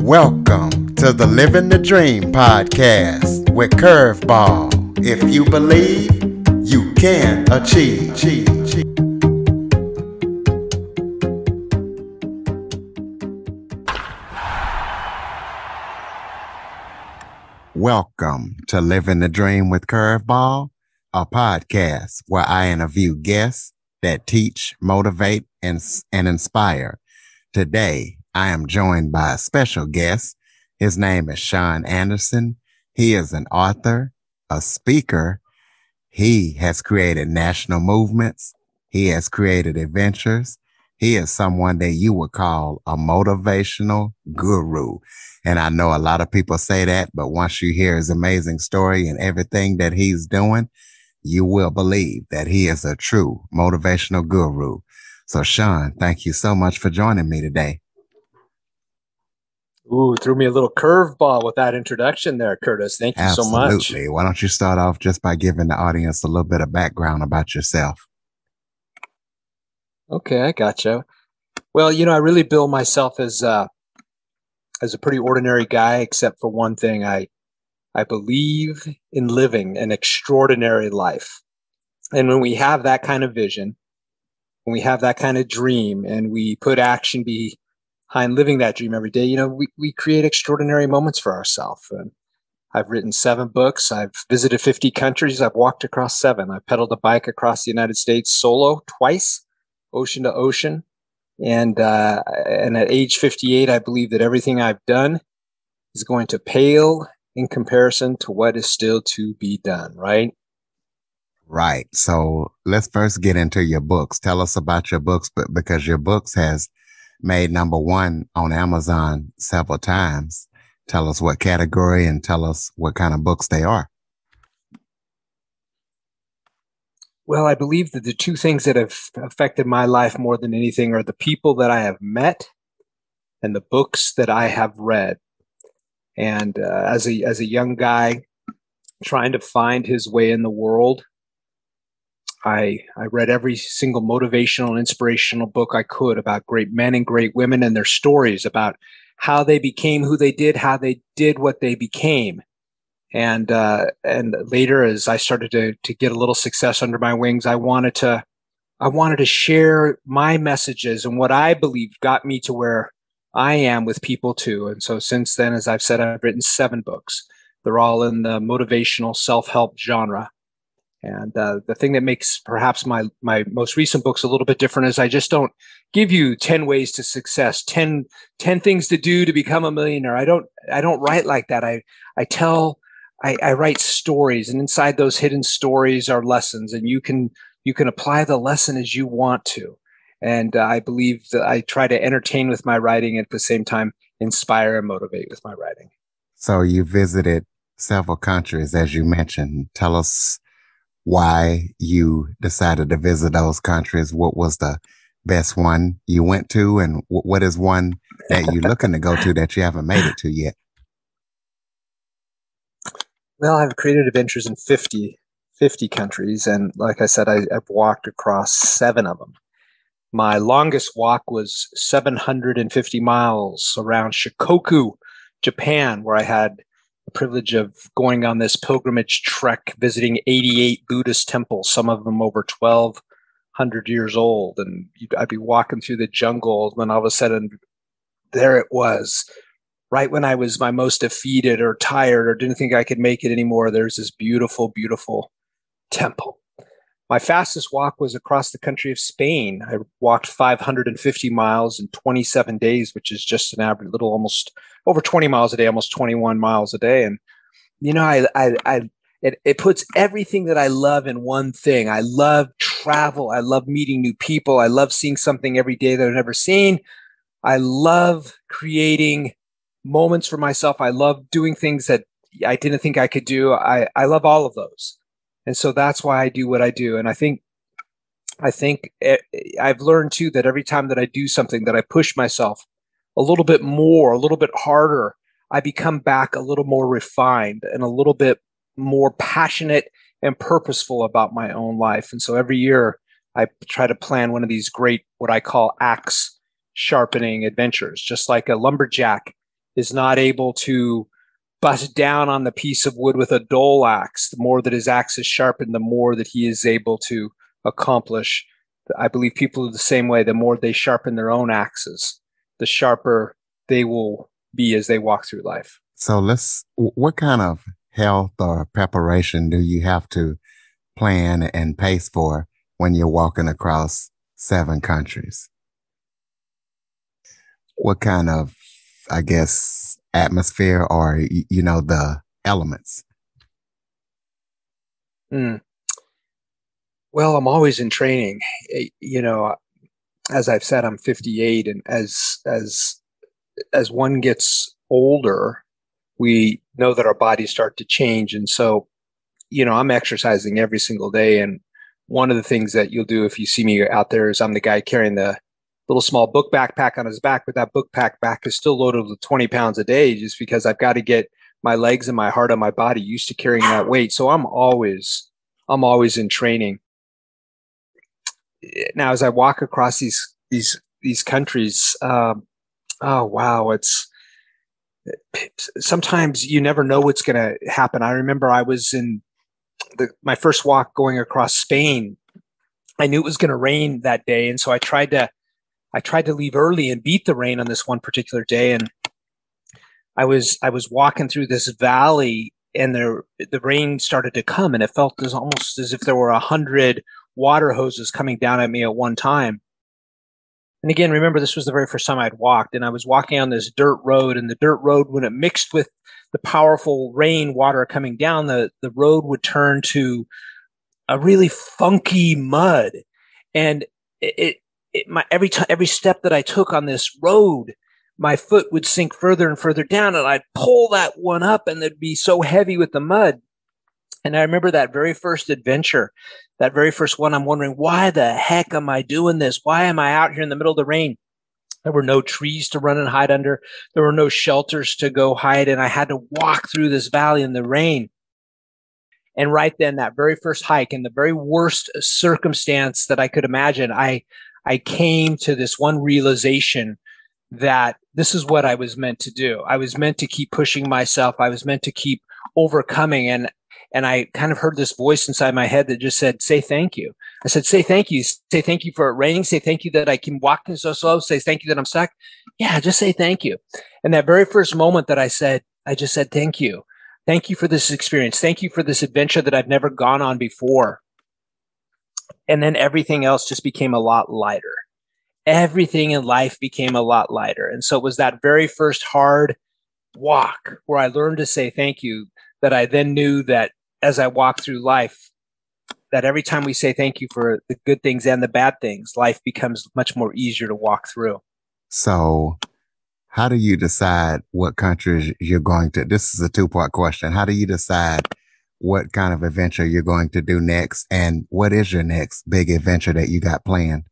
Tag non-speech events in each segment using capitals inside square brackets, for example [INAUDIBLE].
Welcome to the Living the Dream podcast with Curveball. If you believe, you can achieve. Welcome to Living the Dream with Curveball, a podcast where I interview guests that teach, motivate, and, and inspire. Today, I am joined by a special guest. His name is Sean Anderson. He is an author, a speaker. He has created national movements. He has created adventures. He is someone that you would call a motivational guru. And I know a lot of people say that, but once you hear his amazing story and everything that he's doing, you will believe that he is a true motivational guru. So Sean, thank you so much for joining me today. Ooh, threw me a little curveball with that introduction there, Curtis. Thank you Absolutely. so much. Absolutely. Why don't you start off just by giving the audience a little bit of background about yourself? Okay, I gotcha. Well, you know, I really bill myself as uh, as a pretty ordinary guy, except for one thing. I I believe in living an extraordinary life, and when we have that kind of vision, when we have that kind of dream, and we put action behind living that dream every day, you know, we we create extraordinary moments for ourselves. And I've written seven books. I've visited 50 countries. I've walked across seven. I've pedaled a bike across the United States solo twice, ocean to ocean. And uh, and at age 58, I believe that everything I've done is going to pale in comparison to what is still to be done. Right. Right. So let's first get into your books. Tell us about your books, but because your books has made number one on Amazon several times. Tell us what category and tell us what kind of books they are. Well, I believe that the two things that have affected my life more than anything are the people that I have met and the books that I have read. And uh, as a as a young guy trying to find his way in the world, I I read every single motivational and inspirational book I could about great men and great women and their stories about how they became who they did, how they did what they became and uh, and later as I started to to get a little success under my wings, I wanted to I wanted to share my messages and what I believed got me to where I am with people too. And so since then, as I've said, I've written seven books. They're all in the motivational self help genre. And uh, the thing that makes perhaps my my most recent books a little bit different is I just don't give you 10 ways to success 10, 10 things to do to become a millionaire i don't i don't write like that i i tell I, I write stories, and inside those hidden stories are lessons, and you can you can apply the lesson as you want to. And uh, I believe that I try to entertain with my writing, at the same time inspire and motivate with my writing. So you visited several countries, as you mentioned. Tell us why you decided to visit those countries. What was the best one you went to, and what is one that you're looking to go to that you haven't made it to yet? Well, I've created adventures in 50, 50 countries. And like I said, I, have walked across seven of them. My longest walk was 750 miles around Shikoku, Japan, where I had the privilege of going on this pilgrimage trek, visiting 88 Buddhist temples, some of them over 1,200 years old. And I'd be walking through the jungle, and then all of a sudden, there it was right when I was my most defeated or tired or didn't think I could make it anymore, there's this beautiful, beautiful temple. My fastest walk was across the country of Spain. I walked 550 miles in 27 days, which is just an average little almost over 20 miles a day, almost 21 miles a day. And, you know, I, I, I, it, it puts everything that I love in one thing. I love travel. I love meeting new people. I love seeing something every day that I've never seen. I love creating moments for myself. I love doing things that I didn't think I could do. I, I love all of those. And so that's why I do what I do. And I think, I think it, I've learned too that every time that I do something that I push myself a little bit more, a little bit harder, I become back a little more refined and a little bit more passionate and purposeful about my own life. And so every year I try to plan one of these great, what I call axe sharpening adventures, just like a lumberjack is not able to bust down on the piece of wood with a dull axe. The more that his axe is sharpened, the more that he is able to accomplish. I believe people are the same way. The more they sharpen their own axes, the sharper they will be as they walk through life. So let's, what kind of health or preparation do you have to plan and pace for when you're walking across seven countries? What kind of, I guess, atmosphere or, you know, the elements? Mm. Well, I'm always in training. Eh, you know, as I've said, I'm 58, and as as as one gets older, we know that our bodies start to change, and so, you know, I'm exercising every single day. And one of the things that you'll do if you see me out there is I'm the guy carrying the little small book backpack on his back, but that book backpack is still loaded with 20 pounds a day, just because I've got to get my legs and my heart and my body used to carrying that weight. So I'm always I'm always in training now as I walk across these these these countries, um, oh wow, it's sometimes you never know what's going to happen. I remember I was in the, my first walk going across Spain. I knew it was going to rain that day, and so I tried to I tried to leave early and beat the rain on this one particular day. And I was I was walking through this valley, and there the rain started to come, and it felt as almost as if there were a hundred water hoses coming down at me at one time. And again, remember, this was the very first time I'd walked, and I was walking on this dirt road, and the dirt road, when it mixed with the powerful rain water coming down, the, the road would turn to a really funky mud. And it, it, my, every time, every step that I took on this road, my foot would sink further and further down, and I'd pull that one up, and it'd be so heavy with the mud. And I remember that very first adventure that very first one, I'm wondering, why the heck am I doing this? Why am I out here in the middle of the rain? There were no trees to run and hide under. There were no shelters to go hide. And I had to walk through this valley in the rain. And right then, that very first hike in the very worst circumstance that I could imagine, I, I came to this one realization that this is what I was meant to do. I was meant to keep pushing myself. I was meant to keep overcoming. And and I kind of heard this voice inside my head that just said, "Say thank you." I said, "Say thank you. Say thank you for it raining. Say thank you that I can walk in so slow. Say thank you that I'm stuck. Yeah, just say thank you." And that very first moment that I said, I just said thank you. Thank you for this experience. Thank you for this adventure that I've never gone on before. And then everything else just became a lot lighter. Everything in life became a lot lighter. And so it was that very first hard walk where I learned to say thank you that I then knew that as I walk through life, that every time we say thank you for the good things and the bad things, life becomes much more easier to walk through. So, how do you decide what countries you're going to? This is a two part question. How do you decide what kind of adventure you're going to do next? And what is your next big adventure that you got planned?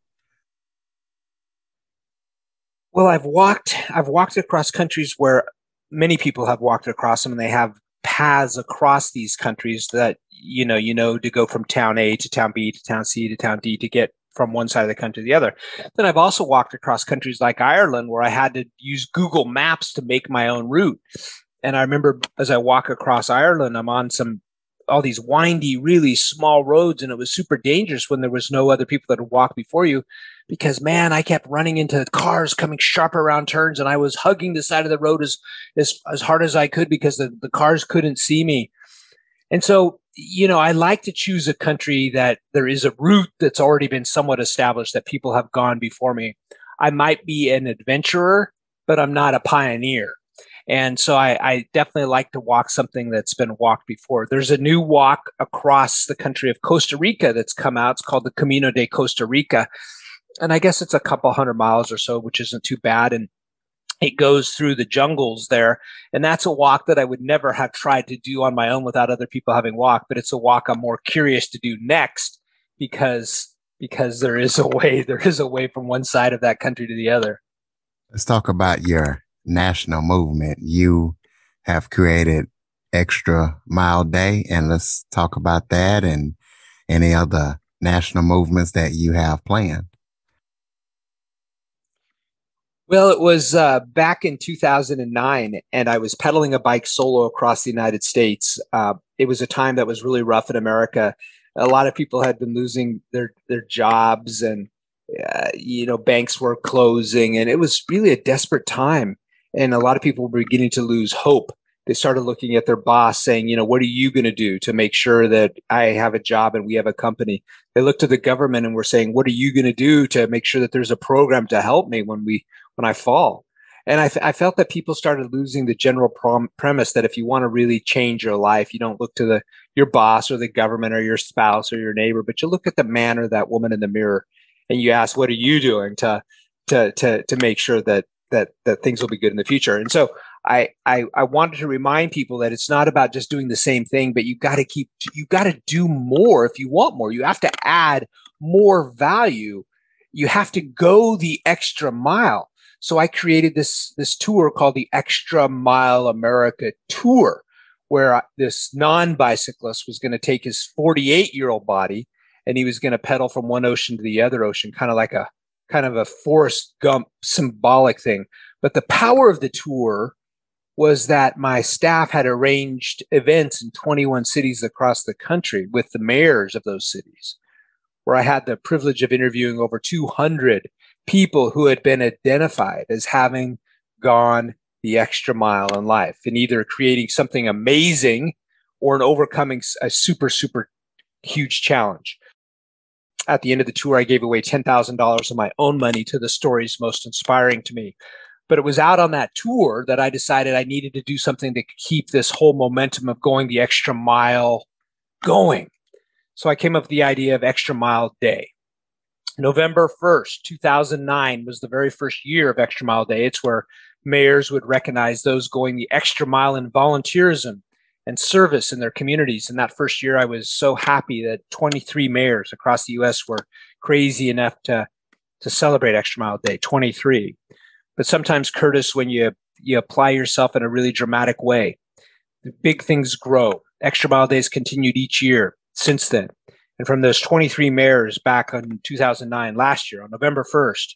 Well, I've walked, I've walked across countries where many people have walked across them and they have paths across these countries that you know you know to go from town A to town B to town C to town D to get from one side of the country to the other. Then I've also walked across countries like Ireland where I had to use Google Maps to make my own route. And I remember as I walk across Ireland, I'm on some all these windy, really small roads, and it was super dangerous when there was no other people that would walk before you because man, I kept running into cars coming sharp around turns and I was hugging the side of the road as, as, as hard as I could because the, the cars couldn't see me. And so, you know, I like to choose a country that there is a route that's already been somewhat established that people have gone before me. I might be an adventurer, but I'm not a pioneer. And so I, I, definitely like to walk something that's been walked before. There's a new walk across the country of Costa Rica that's come out. It's called the Camino de Costa Rica and I guess it's a couple hundred miles or so, which isn't too bad. And it goes through the jungles there. And that's a walk that I would never have tried to do on my own without other people having walked. But it's a walk I'm more curious to do next because because there is a way [LAUGHS] there is a way from one side of that country to the other. Let's talk about your national movement. You have created Extra Mile Day, and let's talk about that and any other national movements that you have planned. Well, it was uh, back in 2009, and I was pedaling a bike solo across the United States. Uh, it was a time that was really rough in America. A lot of people had been losing their their jobs, and uh, you know banks were closing, and it was really a desperate time. And a lot of people were beginning to lose hope. They started looking at their boss, saying, "You know, what are you going to do to make sure that I have a job and we have a company?" They looked to the government and were saying, "What are you going to do to make sure that there's a program to help me when we when I fall. And I, I felt that people started losing the general prom- premise that if you want to really change your life, you don't look to the your boss or the government or your spouse or your neighbor, but you look at the man or that woman in the mirror and you ask, "What are you doing to to to to make sure that that that things will be good in the future?" And so I, I I wanted to remind people that it's not about just doing the same thing, but you got to keep you got to do more if you want more. You have to add more value. You have to go the extra mile. So I created this this tour called the Extra Mile America Tour, where this non bicyclist was going to take his 48 year old body and he was going to pedal from one ocean to the other ocean, kind of like a kind of a Forrest Gump symbolic thing. But the power of the tour was that my staff had arranged events in 21 cities across the country with the mayors of those cities, where I had the privilege of interviewing over 200 people who had been identified as having gone the extra mile in life and either creating something amazing or in overcoming a super, super huge challenge. At the end of the tour, I gave away $10,000 of my own money to the stories most inspiring to me. But it was out on that tour that I decided I needed to do something to keep this whole momentum of going the extra mile going. So I came up with the idea of Extra Mile Day. November 1st, 2009 was the very first year of Extra Mile Day. It's where mayors would recognize those going the extra mile in volunteerism and service in their communities. And that first year, I was so happy that 23 mayors across the US were crazy enough to, to celebrate Extra Mile Day, 23. But sometimes, Curtis, when you, you apply yourself in a really dramatic way, the big things grow. Extra Mile Days continued each year since then. And from those 23 mayors back in 2009, last year, on November 1st,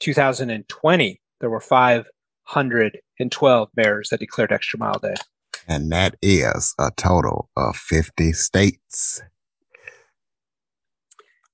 2020, there were 512 mayors that declared Extra Mile Day. And that is a total of 50 states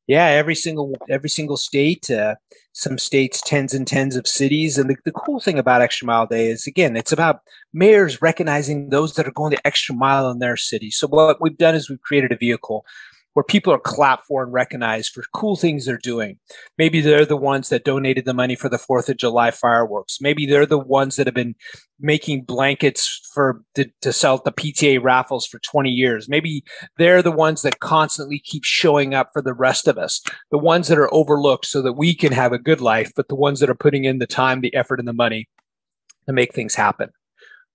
yeah, every single every single state, uh, some states tens and tens of cities, and the, the cool thing about Extra Mile Day is again, it's about mayors recognizing those that are going the extra mile in their city. So what we've done is we've created a vehicle where people are clapped for and recognized for cool things they're doing. Maybe they're the ones that donated the money for the 4th of July fireworks. Maybe they're the ones that have been making blankets for to, to sell at the PTA raffles for 20 years. Maybe they're the ones that constantly keep showing up for the rest of us. The ones that are overlooked so that we can have a good life, but the ones that are putting in the time, the effort and the money to make things happen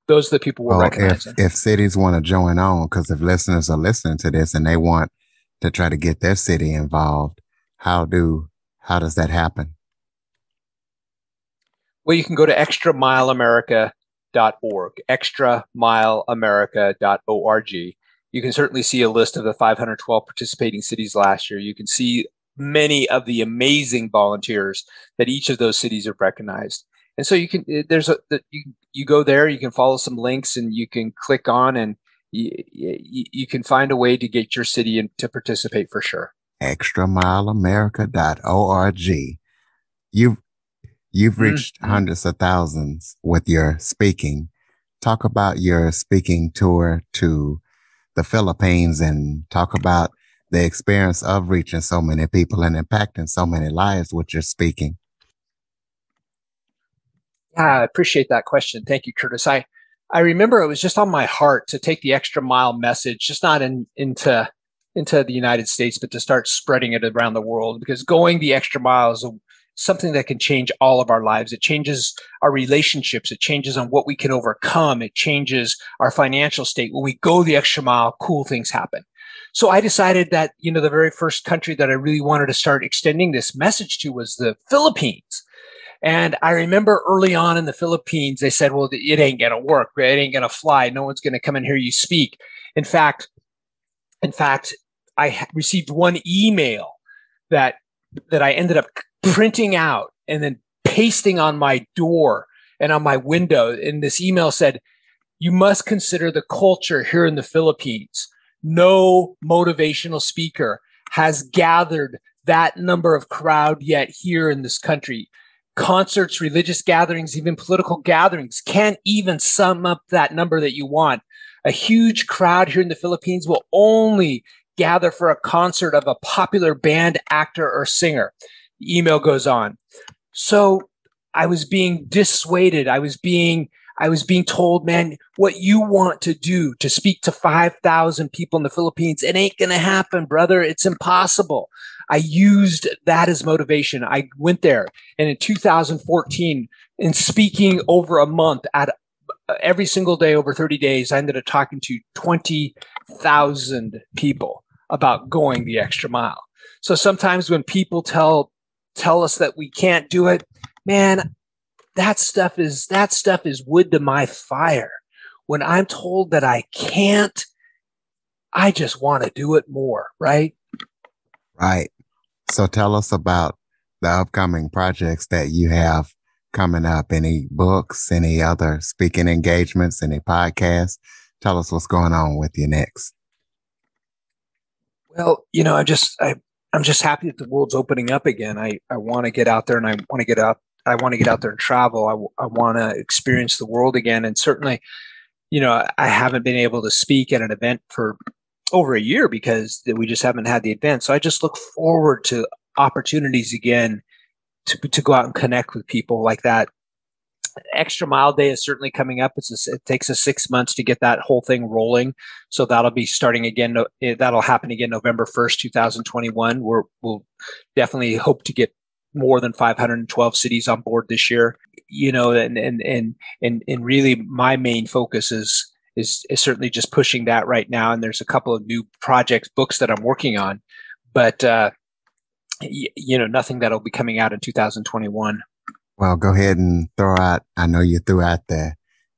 those are the people we're well, recognizing. If, if cities want to join on, because if listeners are listening to this and they want to try to get their city involved. How do how does that happen? Well, you can go to extramileamerica.org, extramileamerica.org. You can certainly see a list of the 512 participating cities last year. You can see many of the amazing volunteers that each of those cities have recognized. And so you can eh, there's a you you go there, you can follow some links and you can click on and you, you, you can find a way to get your city in, to participate for sure. Extramileamerica.org. You've you've mm-hmm. reached mm-hmm. hundreds of thousands with your speaking. Talk about your speaking tour to the Philippines and talk about the experience of reaching so many people and impacting so many lives with your speaking. Yeah, I appreciate that question. Thank you, Curtis. I I remember it was just on my heart to take the extra mile message, just not in, into into the United States, but to start spreading it around the world. Because going the extra mile is a, something that can change all of our lives. It changes our relationships. It changes on what we can overcome. It changes our financial state. When we go the extra mile, cool things happen. So I decided that, you know, the very first country that I really wanted to start extending this message to was the Philippines. And I remember early on in the Philippines, they said, well, it ain't going to work. It ain't going to fly. No one's going to come and hear you speak. In fact, in fact, I received one email that, that I ended up printing out and then pasting on my door and on my window. And this email said, you must consider the culture here in the Philippines. No motivational speaker has gathered that number of crowd yet here in this country. Concerts, religious gatherings, even political gatherings can't even sum up that number that you want. A huge crowd here in the Philippines will only gather for a concert of a popular band, actor, or singer. The email goes on. So I was being dissuaded. I was being I was being told, man, what you want to do to speak to 5,000 people in the Philippines, it ain't going to happen, brother. It's impossible. I used that as motivation. I went there and in 2014, in speaking over a month at uh, every single day over 30 days, I ended up talking to 20,000 people about going the extra mile. So sometimes when people tell tell us that we can't do it, man, that stuff is that stuff is wood to my fire. When I'm told that I can't, I just want to do it more, right? Right. So tell us about the upcoming projects that you have coming up. Any books, any other speaking engagements, any podcasts? Tell us what's going on with you next. Well, you know, I'm just I I'm just happy that the world's opening up again. I I want to get out there and I want to get out I want to get out there and travel. I, I want to experience the world again. And certainly, you know, I haven't been able to speak at an event for over a year because we just haven't had the event. So I just look forward to opportunities again to, to go out and connect with people like that. Extra Mile Day is certainly coming up. It's a, it takes us six months to get that whole thing rolling. So that'll be starting again. That'll happen again November 1st, 2021. We're, we'll definitely hope to get more than 512 cities on board this year. You know, and and and and and really, my main focus is is is certainly just pushing that right now. And there's a couple of new projects, books that I'm working on, but uh, y- you know, nothing that'll be coming out in 2021. Well, go ahead and throw out. I know you threw out the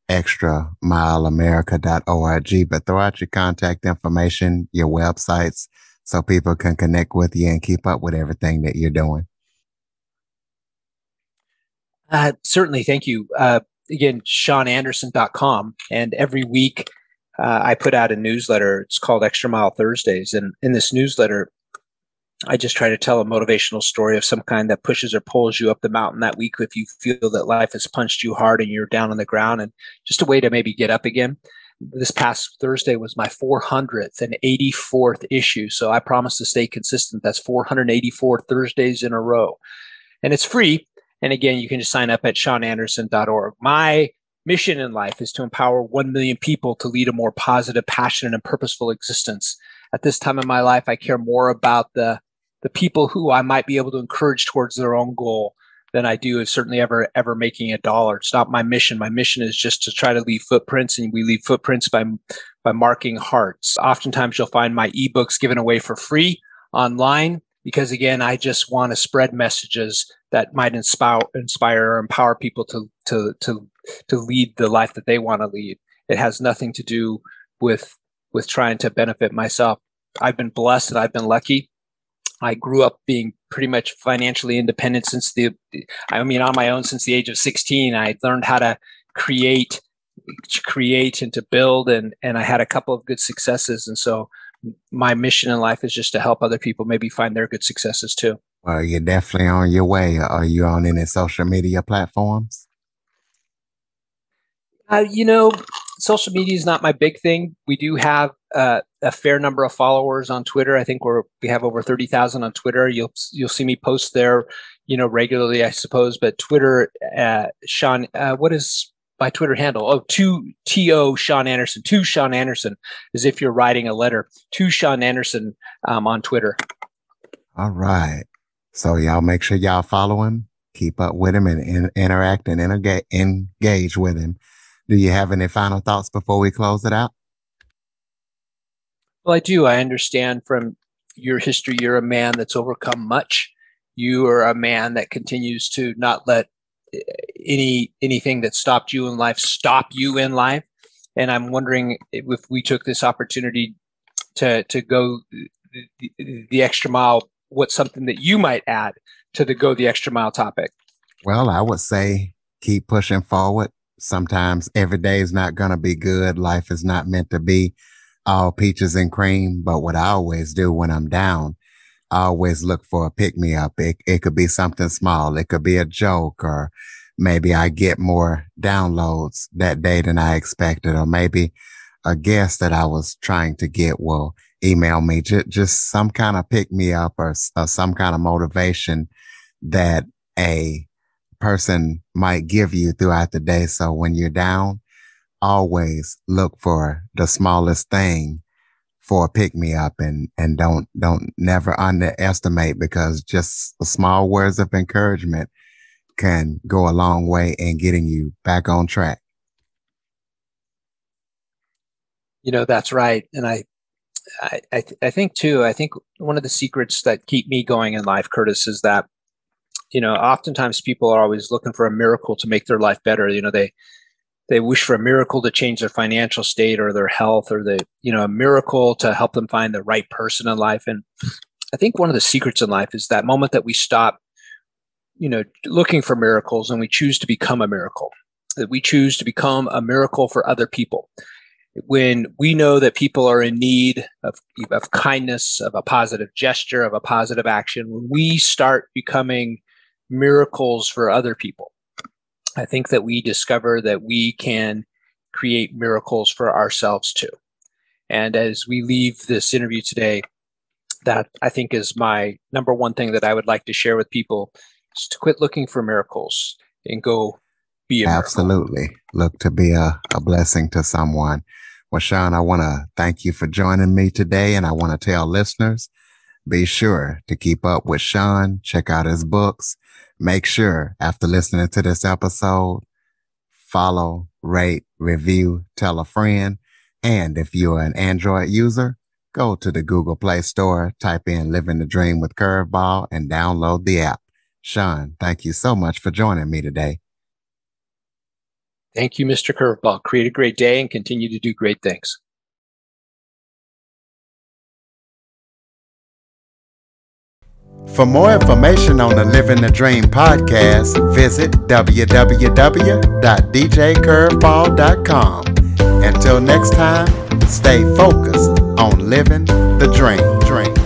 extra mileamerica.org, but throw out your contact information, your websites, so people can connect with you and keep up with everything that you're doing. Uh, certainly. Thank you. Uh, again, seananderson.com. And every week uh, I put out a newsletter. It's called Extra Mile Thursdays. And in this newsletter, I just try to tell a motivational story of some kind that pushes or pulls you up the mountain that week if you feel that life has punched you hard and you're down on the ground and just a way to maybe get up again. This past Thursday was my 400th and 84th issue. So I promise to stay consistent. That's 484 Thursdays in a row. And it's free. And again, you can just sign up at seananderson.org. My mission in life is to empower 1 million people to lead a more positive, passionate, and purposeful existence. At this time in my life, I care more about the, the people who I might be able to encourage towards their own goal than I do of certainly ever, ever making a dollar. It's not my mission. My mission is just to try to leave footprints and we leave footprints by, by marking hearts. Oftentimes you'll find my ebooks given away for free online because again, I just want to spread messages that might inspire, inspire or empower people to, to, to, to lead the life that they want to lead. It has nothing to do with, with trying to benefit myself. I've been blessed and I've been lucky. I grew up being pretty much financially independent since the, I mean, on my own since the age of 16. I learned how to create, to create and to build and, and I had a couple of good successes. And so my mission in life is just to help other people maybe find their good successes too. Well, you're definitely on your way. Are you on any social media platforms? Uh, you know, social media is not my big thing. We do have uh, a fair number of followers on Twitter. I think we're we have over thirty thousand on Twitter. You'll you'll see me post there, you know, regularly, I suppose. But Twitter, uh, Sean, uh, what is my Twitter handle. Oh, to T-O Sean Anderson, to Sean Anderson, as if you're writing a letter to Sean Anderson um, on Twitter. All right. So y'all make sure y'all follow him, keep up with him and in, interact and engage, engage with him. Do you have any final thoughts before we close it out? Well, I do. I understand from your history, you're a man that's overcome much. You are a man that continues to not let eh, any anything that stopped you in life stop you in life and i'm wondering if we took this opportunity to to go the, the extra mile what's something that you might add to the go the extra mile topic Well, I would say keep pushing forward. Sometimes every day is not going to be good. Life is not meant to be all peaches and cream. But what I always do when I'm down, I always look for a pick me up. It, it could be something small. It could be a joke or maybe I get more downloads that day than I expected, or maybe a guest that I was trying to get will email me just, just some kind of pick me up or, or some kind of motivation that a person might give you throughout the day. So when you're down, always look for the smallest thing for a pick me up and, and don't, don't never underestimate because just small words of encouragement can go a long way in getting you back on track. You know, that's right. And I, I, I, th- I think too, I think one of the secrets that keep me going in life, Curtis, is that, you know, oftentimes people are always looking for a miracle to make their life better. You know, they, they wish for a miracle to change their financial state or their health or the, you know, a miracle to help them find the right person in life. And I think one of the secrets in life is that moment that we stop you know, looking for miracles and we choose to become a miracle, that we choose to become a miracle for other people. When we know that people are in need of, of kindness, of a positive gesture, of a positive action, when we start becoming miracles for other people, I think that we discover that we can create miracles for ourselves too. And as we leave this interview today, that I think is my number one thing that I would like to share with people is to quit looking for miracles and go be a Absolutely. Miracle. Look to be a, a blessing to someone. Well, Sean, I want to thank you for joining me today. And I want to tell listeners, be sure to keep up with Sean, check out his books. Make sure after listening to this episode, follow, rate, review, tell a friend. And if you're an Android user, go to the Google Play Store, type in Living the Dream with Curveball and download the app. Sean, thank you so much for joining me today. Thank you, Mr. Curveball. Create a great day and continue to do great things. For more information on the Living the Dream podcast, visit www.djcurveball.com. Until next time, stay focused on living the dream. dream.